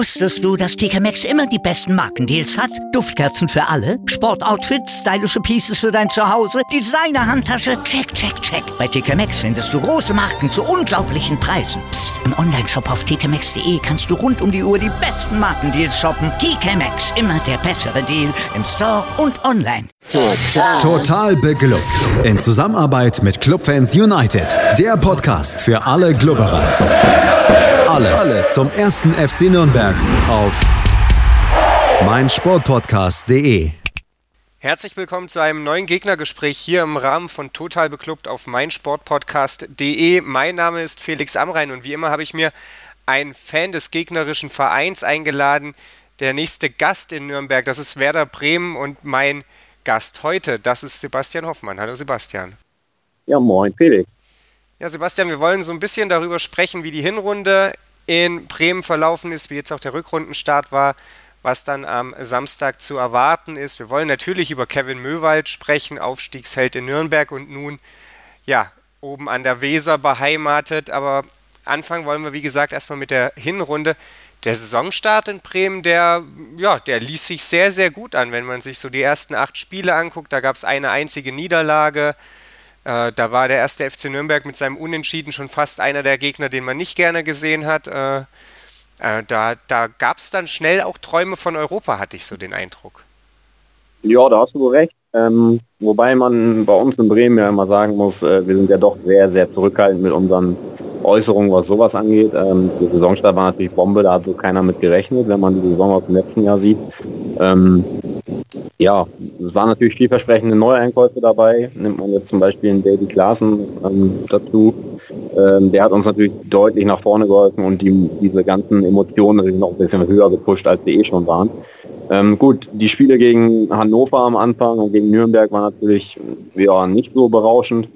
Wusstest du, dass TK Maxx immer die besten Markendeals hat? Duftkerzen für alle, Sportoutfits, stylische Pieces für dein Zuhause, Designer-Handtasche, check, check, check. Bei TK Maxx findest du große Marken zu unglaublichen Preisen. Psst. im Onlineshop auf tkmaxx.de kannst du rund um die Uhr die besten Markendeals shoppen. TK Maxx, immer der bessere Deal im Store und online. Total. Total beglückt. In Zusammenarbeit mit Clubfans United. Der Podcast für alle Glubberer. Alles, Alles zum ersten FC Nürnberg auf meinsportpodcast.de. Herzlich willkommen zu einem neuen Gegnergespräch hier im Rahmen von Total Beklubbt auf meinsportpodcast.de. Mein Name ist Felix Amrein und wie immer habe ich mir einen Fan des gegnerischen Vereins eingeladen. Der nächste Gast in Nürnberg, das ist Werder Bremen und mein Gast heute, das ist Sebastian Hoffmann. Hallo Sebastian. Ja, moin Felix. Ja, Sebastian, wir wollen so ein bisschen darüber sprechen, wie die Hinrunde in Bremen verlaufen ist, wie jetzt auch der Rückrundenstart war, was dann am Samstag zu erwarten ist. Wir wollen natürlich über Kevin Möwald sprechen, Aufstiegsheld in Nürnberg und nun, ja, oben an der Weser beheimatet. Aber anfangen wollen wir, wie gesagt, erstmal mit der Hinrunde. Der Saisonstart in Bremen, der, ja, der ließ sich sehr, sehr gut an, wenn man sich so die ersten acht Spiele anguckt. Da gab es eine einzige Niederlage. Äh, da war der erste FC Nürnberg mit seinem Unentschieden schon fast einer der Gegner, den man nicht gerne gesehen hat. Äh, äh, da da gab es dann schnell auch Träume von Europa, hatte ich so den Eindruck. Ja, da hast du recht. Ähm, wobei man bei uns in Bremen ja immer sagen muss, äh, wir sind ja doch sehr, sehr zurückhaltend mit unseren Äußerungen, was sowas angeht. Ähm, die Saisonstart war natürlich Bombe, da hat so keiner mit gerechnet, wenn man die Saison aus dem letzten Jahr sieht. Ähm, ja, es waren natürlich vielversprechende Neueinkäufe dabei. Nimmt man jetzt zum Beispiel einen Davy Klaassen ähm, dazu. Ähm, der hat uns natürlich deutlich nach vorne geholfen und die, diese ganzen Emotionen natürlich noch ein bisschen höher gepusht, als sie eh schon waren. Ähm, gut, die Spiele gegen Hannover am Anfang und gegen Nürnberg waren natürlich ja, nicht so berauschend,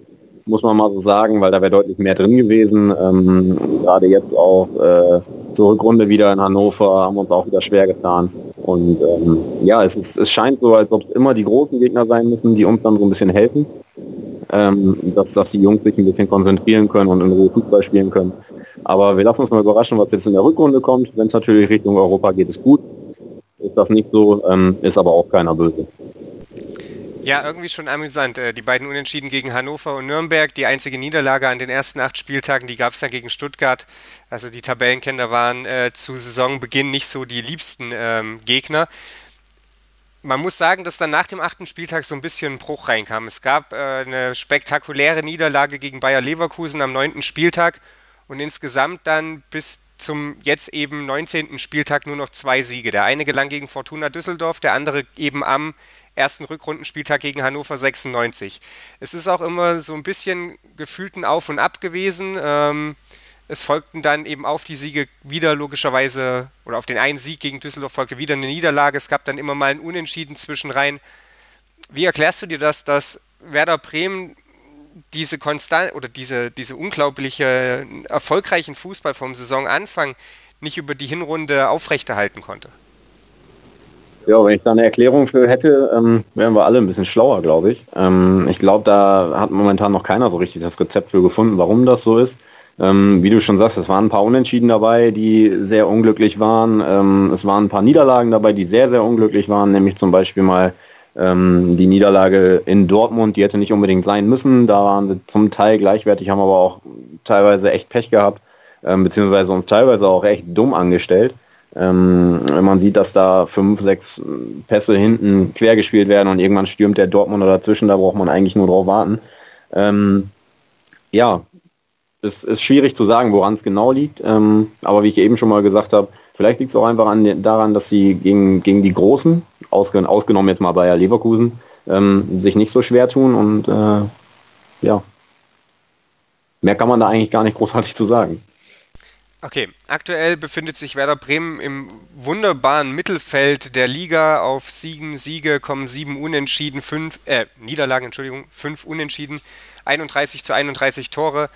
muss man mal so sagen, weil da wäre deutlich mehr drin gewesen. Ähm, gerade jetzt auch äh, zur Rückrunde wieder in Hannover haben wir uns auch wieder schwer getan. Und ähm, ja, es, ist, es scheint so, als ob es immer die großen Gegner sein müssen, die uns dann so ein bisschen helfen. Ähm, dass, dass die Jungs sich ein bisschen konzentrieren können und in Ruhe Fußball spielen können. Aber wir lassen uns mal überraschen, was jetzt in der Rückrunde kommt. Wenn es natürlich Richtung Europa geht, ist gut. Ist das nicht so, ähm, ist aber auch keiner böse. Ja, irgendwie schon amüsant. Äh, die beiden Unentschieden gegen Hannover und Nürnberg, die einzige Niederlage an den ersten acht Spieltagen, die gab es ja gegen Stuttgart. Also die Tabellenkenner waren äh, zu Saisonbeginn nicht so die liebsten ähm, Gegner. Man muss sagen, dass dann nach dem achten Spieltag so ein bisschen ein Bruch reinkam. Es gab äh, eine spektakuläre Niederlage gegen Bayer Leverkusen am neunten Spieltag und insgesamt dann bis zum jetzt eben 19. Spieltag nur noch zwei Siege. Der eine gelang gegen Fortuna Düsseldorf, der andere eben am ersten Rückrundenspieltag gegen Hannover 96. Es ist auch immer so ein bisschen gefühlten Auf und Ab gewesen. Ähm, es folgten dann eben auf die Siege wieder logischerweise, oder auf den einen Sieg gegen Düsseldorf folgte wieder eine Niederlage. Es gab dann immer mal ein Unentschieden zwischenrein. Wie erklärst du dir das, dass Werder Bremen diese konstant oder diese, diese unglaubliche erfolgreichen Fußball vom Saisonanfang nicht über die Hinrunde aufrechterhalten konnte? Ja, wenn ich da eine Erklärung für hätte, ähm, wären wir alle ein bisschen schlauer, glaube ich. Ähm, ich glaube, da hat momentan noch keiner so richtig das Rezept für gefunden, warum das so ist. Ähm, wie du schon sagst, es waren ein paar Unentschieden dabei, die sehr unglücklich waren. Ähm, es waren ein paar Niederlagen dabei, die sehr, sehr unglücklich waren, nämlich zum Beispiel mal ähm, die Niederlage in Dortmund, die hätte nicht unbedingt sein müssen. Da waren wir zum Teil gleichwertig, haben aber auch teilweise echt Pech gehabt, ähm, beziehungsweise uns teilweise auch echt dumm angestellt. Ähm, wenn man sieht, dass da fünf, sechs Pässe hinten quer gespielt werden und irgendwann stürmt der Dortmunder dazwischen, da braucht man eigentlich nur drauf warten. Ähm, ja, es ist schwierig zu sagen, woran es genau liegt, ähm, aber wie ich eben schon mal gesagt habe, vielleicht liegt es auch einfach an, daran, dass sie gegen, gegen die Großen, ausgen, ausgenommen jetzt mal Bayer Leverkusen, ähm, sich nicht so schwer tun und äh, ja, mehr kann man da eigentlich gar nicht großartig zu sagen. Okay, aktuell befindet sich Werder Bremen im wunderbaren Mittelfeld der Liga. Auf sieben Siege kommen sieben Unentschieden, fünf, äh, Niederlagen, Entschuldigung, fünf Unentschieden, 31 zu 31 Tore,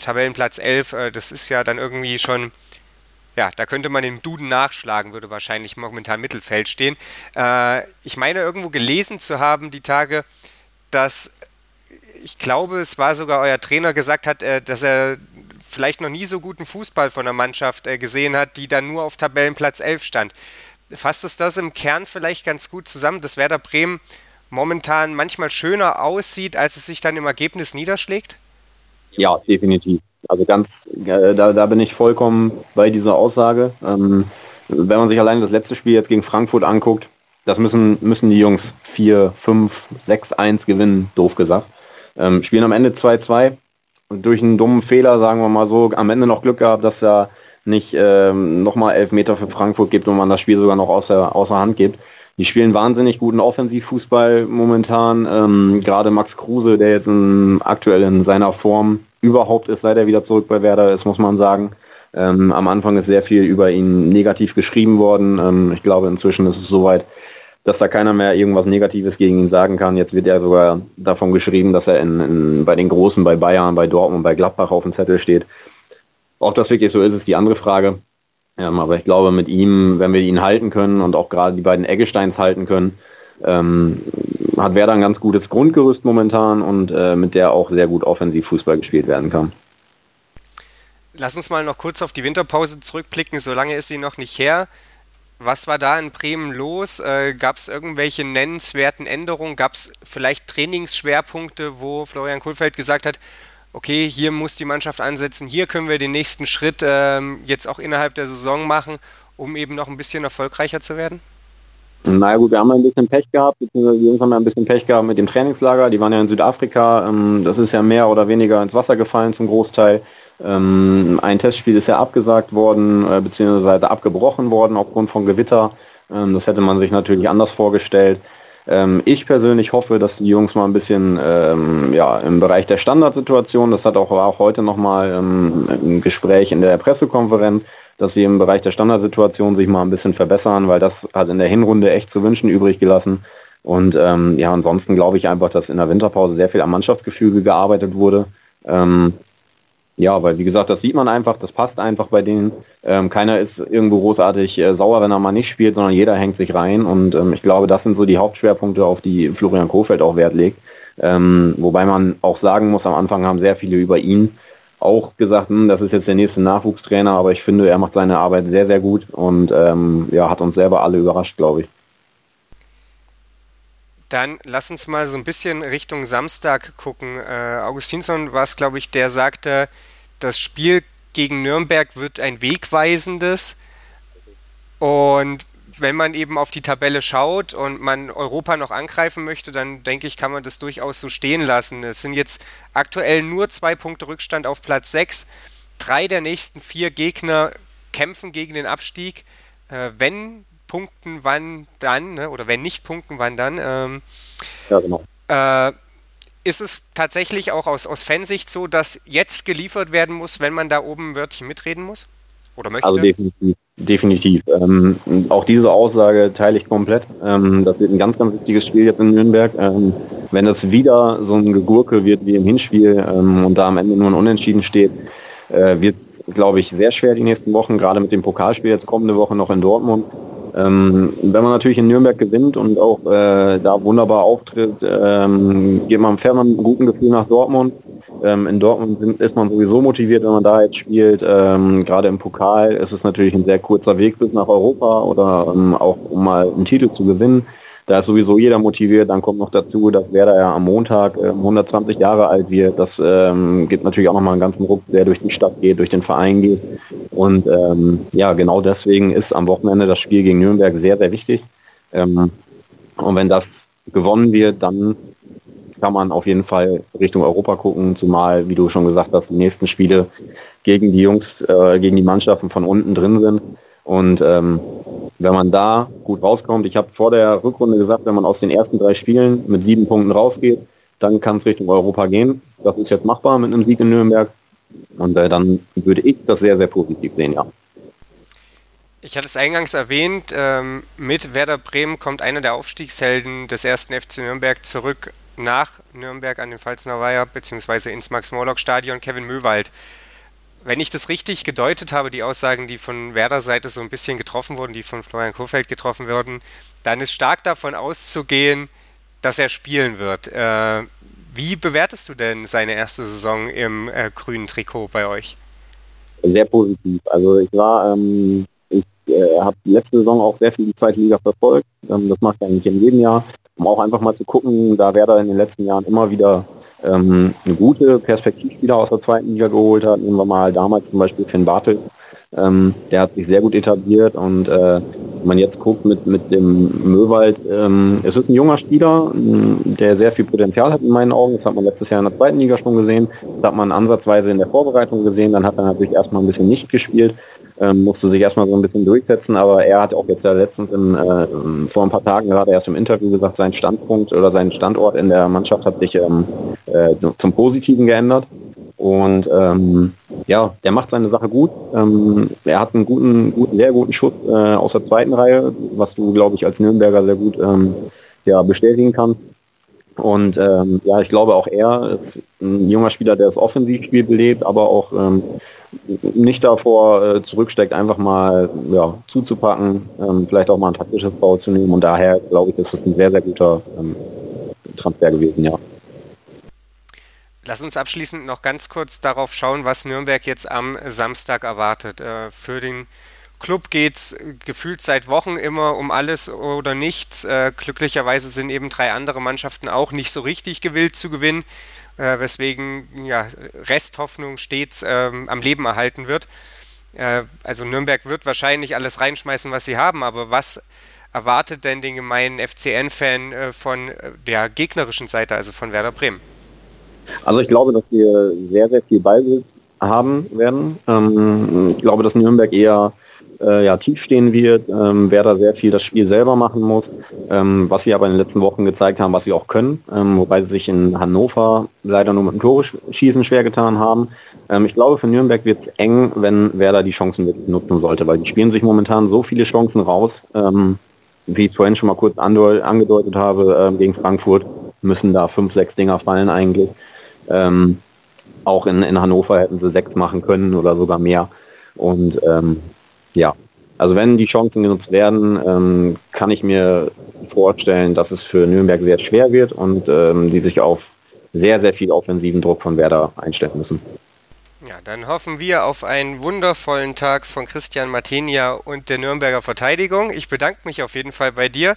Tabellenplatz 11. Äh, das ist ja dann irgendwie schon, ja, da könnte man im Duden nachschlagen, würde wahrscheinlich momentan Mittelfeld stehen. Äh, ich meine irgendwo gelesen zu haben die Tage, dass ich glaube, es war sogar euer Trainer gesagt hat, äh, dass er vielleicht noch nie so guten Fußball von der Mannschaft äh, gesehen hat, die dann nur auf Tabellenplatz 11 stand. Fasst es das im Kern vielleicht ganz gut zusammen, dass Werder Bremen momentan manchmal schöner aussieht, als es sich dann im Ergebnis niederschlägt? Ja, definitiv. Also ganz, äh, da, da bin ich vollkommen bei dieser Aussage. Ähm, wenn man sich alleine das letzte Spiel jetzt gegen Frankfurt anguckt, das müssen, müssen die Jungs 4, 5, 6, 1 gewinnen, doof gesagt. Ähm, spielen am Ende 2-2. Durch einen dummen Fehler, sagen wir mal so, am Ende noch Glück gehabt, dass er nicht ähm, nochmal elf Meter für Frankfurt gibt und man das Spiel sogar noch außer, außer Hand gibt. Die spielen wahnsinnig guten Offensivfußball momentan. Ähm, Gerade Max Kruse, der jetzt in, aktuell in seiner Form überhaupt ist, seit er wieder zurück bei Werder ist, muss man sagen. Ähm, am Anfang ist sehr viel über ihn negativ geschrieben worden. Ähm, ich glaube, inzwischen ist es soweit, dass da keiner mehr irgendwas Negatives gegen ihn sagen kann. Jetzt wird ja sogar davon geschrieben, dass er in, in, bei den Großen, bei Bayern, bei Dortmund, bei Gladbach auf dem Zettel steht. Ob das wirklich so ist, ist die andere Frage. Ähm, aber ich glaube, mit ihm, wenn wir ihn halten können und auch gerade die beiden Eggesteins halten können, ähm, hat Werder ein ganz gutes Grundgerüst momentan und äh, mit der auch sehr gut offensiv Fußball gespielt werden kann. Lass uns mal noch kurz auf die Winterpause zurückblicken. So lange ist sie noch nicht her. Was war da in Bremen los? Äh, Gab es irgendwelche nennenswerten Änderungen? Gab es vielleicht Trainingsschwerpunkte, wo Florian Kohlfeld gesagt hat, okay, hier muss die Mannschaft ansetzen, hier können wir den nächsten Schritt ähm, jetzt auch innerhalb der Saison machen, um eben noch ein bisschen erfolgreicher zu werden? Naja gut, wir haben ein bisschen Pech gehabt, beziehungsweise die Jungs haben ein bisschen Pech gehabt mit dem Trainingslager. Die waren ja in Südafrika. Ähm, das ist ja mehr oder weniger ins Wasser gefallen zum Großteil. Ähm, ein Testspiel ist ja abgesagt worden, äh, beziehungsweise abgebrochen worden aufgrund von Gewitter. Ähm, das hätte man sich natürlich anders vorgestellt. Ähm, ich persönlich hoffe, dass die Jungs mal ein bisschen ähm, ja, im Bereich der Standardsituation, das hat auch, auch heute nochmal ähm, ein Gespräch in der Pressekonferenz, dass sie im Bereich der Standardsituation sich mal ein bisschen verbessern, weil das hat in der Hinrunde echt zu wünschen übrig gelassen. Und ähm, ja, ansonsten glaube ich einfach, dass in der Winterpause sehr viel am Mannschaftsgefüge gearbeitet wurde. Ähm, ja, weil wie gesagt, das sieht man einfach, das passt einfach bei denen. Ähm, keiner ist irgendwo großartig äh, sauer, wenn er mal nicht spielt, sondern jeder hängt sich rein. Und ähm, ich glaube, das sind so die Hauptschwerpunkte, auf die Florian Kofeld auch Wert legt. Ähm, wobei man auch sagen muss, am Anfang haben sehr viele über ihn auch gesagt, hm, das ist jetzt der nächste Nachwuchstrainer, aber ich finde, er macht seine Arbeit sehr, sehr gut und ähm, ja, hat uns selber alle überrascht, glaube ich. Dann lass uns mal so ein bisschen Richtung Samstag gucken. Äh, Augustinsson war es, glaube ich, der sagte, das Spiel gegen Nürnberg wird ein wegweisendes. Und wenn man eben auf die Tabelle schaut und man Europa noch angreifen möchte, dann denke ich, kann man das durchaus so stehen lassen. Es sind jetzt aktuell nur zwei Punkte Rückstand auf Platz 6. Drei der nächsten vier Gegner kämpfen gegen den Abstieg. Äh, wenn punkten, wann dann, ne? oder wenn nicht punkten, wann dann. Ähm, ja, genau. Äh, ist es tatsächlich auch aus, aus Fansicht so, dass jetzt geliefert werden muss, wenn man da oben ein Wörtchen mitreden muss? Oder möchte? Also definitiv. definitiv. Ähm, auch diese Aussage teile ich komplett. Ähm, das wird ein ganz, ganz wichtiges Spiel jetzt in Nürnberg. Ähm, wenn es wieder so ein Gegurke wird wie im Hinspiel ähm, und da am Ende nur ein Unentschieden steht, äh, wird glaube ich, sehr schwer die nächsten Wochen, gerade mit dem Pokalspiel jetzt kommende Woche noch in Dortmund. Ähm, wenn man natürlich in Nürnberg gewinnt und auch äh, da wunderbar auftritt, ähm, geht man, fährt mit einem guten Gefühl nach Dortmund. Ähm, in Dortmund ist man sowieso motiviert, wenn man da jetzt spielt. Ähm, gerade im Pokal ist es natürlich ein sehr kurzer Weg bis nach Europa oder ähm, auch um mal einen Titel zu gewinnen. Da ist sowieso jeder motiviert. Dann kommt noch dazu, dass Werder ja am Montag äh, 120 Jahre alt wird. Das ähm, gibt natürlich auch nochmal einen ganzen Ruck, der durch die Stadt geht, durch den Verein geht. Und ähm, ja, genau deswegen ist am Wochenende das Spiel gegen Nürnberg sehr, sehr wichtig. Ähm, und wenn das gewonnen wird, dann kann man auf jeden Fall Richtung Europa gucken, zumal, wie du schon gesagt hast, die nächsten Spiele gegen die Jungs, äh, gegen die Mannschaften von unten drin sind. Und ähm, wenn man da gut rauskommt, ich habe vor der Rückrunde gesagt, wenn man aus den ersten drei Spielen mit sieben Punkten rausgeht, dann kann es Richtung Europa gehen. Das ist jetzt machbar mit einem Sieg in Nürnberg. Und äh, dann würde ich das sehr, sehr positiv sehen, ja. Ich hatte es eingangs erwähnt, ähm, mit Werder Bremen kommt einer der Aufstiegshelden des ersten FC Nürnberg zurück nach Nürnberg an den Pfalzner Weiher bzw. ins Max-Morlock-Stadion, Kevin Möwald wenn ich das richtig gedeutet habe, die Aussagen, die von Werder-Seite so ein bisschen getroffen wurden, die von Florian Kohfeldt getroffen wurden, dann ist stark davon auszugehen, dass er spielen wird. Äh, wie bewertest du denn seine erste Saison im äh, grünen Trikot bei euch? sehr positiv. Also ich war, ähm, ich äh, habe letzte Saison auch sehr viel die zweite Liga verfolgt. Ähm, das mache ich eigentlich in jedem Jahr, um auch einfach mal zu gucken, da wer da in den letzten Jahren immer wieder ähm, gute Perspektivspieler aus der zweiten Liga geholt hat. Nehmen wir mal damals zum Beispiel Finn Bartels. Ähm, der hat sich sehr gut etabliert und äh, wenn man jetzt guckt mit, mit dem Möwald, ähm, es ist ein junger Spieler, der sehr viel Potenzial hat in meinen Augen. Das hat man letztes Jahr in der zweiten Liga schon gesehen. Das hat man ansatzweise in der Vorbereitung gesehen. Dann hat er natürlich erstmal ein bisschen nicht gespielt, ähm, musste sich erstmal so ein bisschen durchsetzen. Aber er hat auch jetzt ja letztens im, äh, vor ein paar Tagen gerade erst im Interview gesagt, sein Standpunkt oder sein Standort in der Mannschaft hat sich ähm, äh, zum Positiven geändert. Und ähm, ja, der macht seine Sache gut. Ähm, er hat einen guten, guten, sehr guten Schutz äh, aus der zweiten Reihe, was du, glaube ich, als Nürnberger sehr gut ähm, ja, bestätigen kannst. Und ähm, ja, ich glaube auch er ist ein junger Spieler, der das Offensivspiel belebt, aber auch ähm, nicht davor äh, zurücksteckt, einfach mal ja, zuzupacken, ähm, vielleicht auch mal ein taktisches Bau zu nehmen. Und daher glaube ich, ist es ein sehr, sehr guter ähm, Transfer gewesen, ja. Lass uns abschließend noch ganz kurz darauf schauen, was Nürnberg jetzt am Samstag erwartet. Äh, für den Club geht es gefühlt seit Wochen immer um alles oder nichts. Äh, glücklicherweise sind eben drei andere Mannschaften auch nicht so richtig gewillt zu gewinnen, äh, weswegen ja, Resthoffnung stets ähm, am Leben erhalten wird. also Nürnberg wird wahrscheinlich alles reinschmeißen, was sie haben, aber was erwartet denn den gemeinen FCN-Fan von der gegnerischen Seite, also von Werder Bremen? Also ich glaube, dass wir sehr, sehr viel Ballbesitz haben werden. Ähm, ich glaube, dass Nürnberg eher äh, ja, tief stehen wird, ähm, wer da sehr viel das Spiel selber machen muss, ähm, was sie aber in den letzten Wochen gezeigt haben, was sie auch können, ähm, wobei sie sich in Hannover leider nur mit dem Tore schießen schwer getan haben. Ähm, ich glaube, für Nürnberg wird es eng, wenn Werder die Chancen nutzen sollte, weil die spielen sich momentan so viele Chancen raus, ähm, wie ich vorhin schon mal kurz angedeutet habe, ähm, gegen Frankfurt müssen da fünf, sechs Dinger fallen eigentlich. Auch in, in Hannover hätten sie sechs machen können oder sogar mehr. Und ähm, ja, also wenn die Chancen genutzt werden, ähm, kann ich mir vorstellen, dass es für Nürnberg sehr schwer wird und ähm, die sich auf sehr, sehr viel offensiven Druck von Werder einstellen müssen. Ja, dann hoffen wir auf einen wundervollen Tag von Christian Martinia und der Nürnberger Verteidigung. Ich bedanke mich auf jeden Fall bei dir,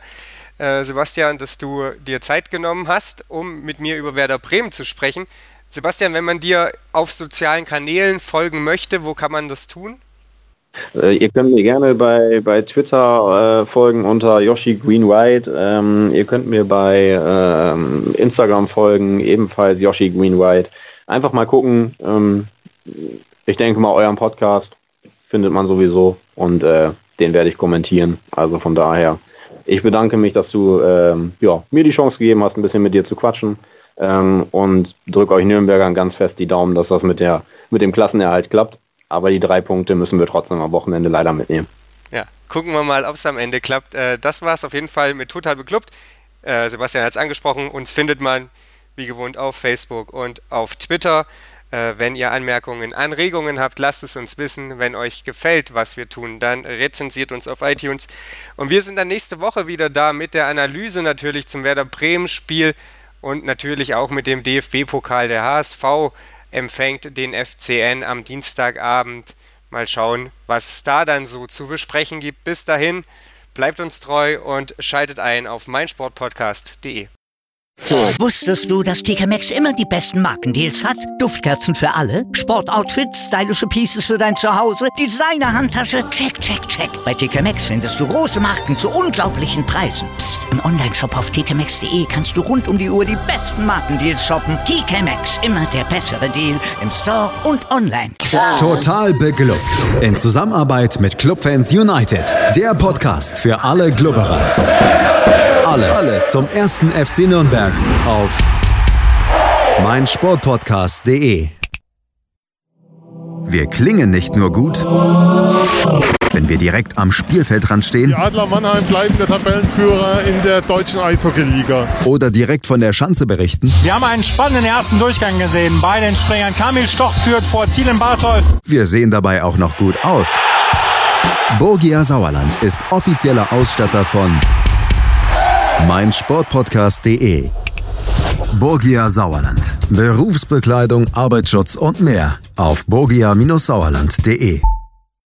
äh, Sebastian, dass du dir Zeit genommen hast, um mit mir über Werder Bremen zu sprechen. Sebastian, wenn man dir auf sozialen Kanälen folgen möchte, wo kann man das tun? Äh, ihr könnt mir gerne bei, bei Twitter äh, folgen unter Yoshi Green White. Ähm, ihr könnt mir bei ähm, Instagram folgen, ebenfalls Yoshi Green White. Einfach mal gucken. Ähm, ich denke mal, euren Podcast findet man sowieso und äh, den werde ich kommentieren. Also von daher, ich bedanke mich, dass du ähm, ja, mir die Chance gegeben hast, ein bisschen mit dir zu quatschen ähm, und drücke euch Nürnbergern ganz fest die Daumen, dass das mit, der, mit dem Klassenerhalt klappt. Aber die drei Punkte müssen wir trotzdem am Wochenende leider mitnehmen. Ja, gucken wir mal, ob es am Ende klappt. Äh, das war es auf jeden Fall mit Total Beklubbt. Äh, Sebastian hat es angesprochen, uns findet man wie gewohnt auf Facebook und auf Twitter. Äh, wenn ihr Anmerkungen, Anregungen habt, lasst es uns wissen. Wenn euch gefällt, was wir tun, dann rezensiert uns auf iTunes. Und wir sind dann nächste Woche wieder da mit der Analyse natürlich zum Werder Bremen Spiel und natürlich auch mit dem DFB-Pokal. Der HSV empfängt den FCN am Dienstagabend. Mal schauen, was es da dann so zu besprechen gibt. Bis dahin, bleibt uns treu und schaltet ein auf meinsportpodcast.de. Wusstest du, dass TK Maxx immer die besten Markendeals hat? Duftkerzen für alle, Sportoutfits, stylische Pieces für dein Zuhause, Designer-Handtasche, check, check, check. Bei TK Maxx findest du große Marken zu unglaublichen Preisen. Psst. im Onlineshop auf tkmaxx.de kannst du rund um die Uhr die besten Markendeals shoppen. TK Maxx, immer der bessere Deal im Store und online. Total beglückt. In Zusammenarbeit mit Clubfans United. Der Podcast für alle Glubberer. Alles, alles zum ersten FC Nürnberg auf meinsportpodcast.de. Wir klingen nicht nur gut, wenn wir direkt am Spielfeldrand stehen. Die Adler Mannheim bleiben der Tabellenführer in der deutschen Eishockeyliga. Oder direkt von der Schanze berichten. Wir haben einen spannenden ersten Durchgang gesehen. Bei den Springern Kamil Stoch führt vor Ziel in Barthold. Wir sehen dabei auch noch gut aus. Borgia Sauerland ist offizieller Ausstatter von meinsportpodcast.de. Borgia Sauerland. Berufsbekleidung, Arbeitsschutz und mehr. auf borgia-sauerland.de.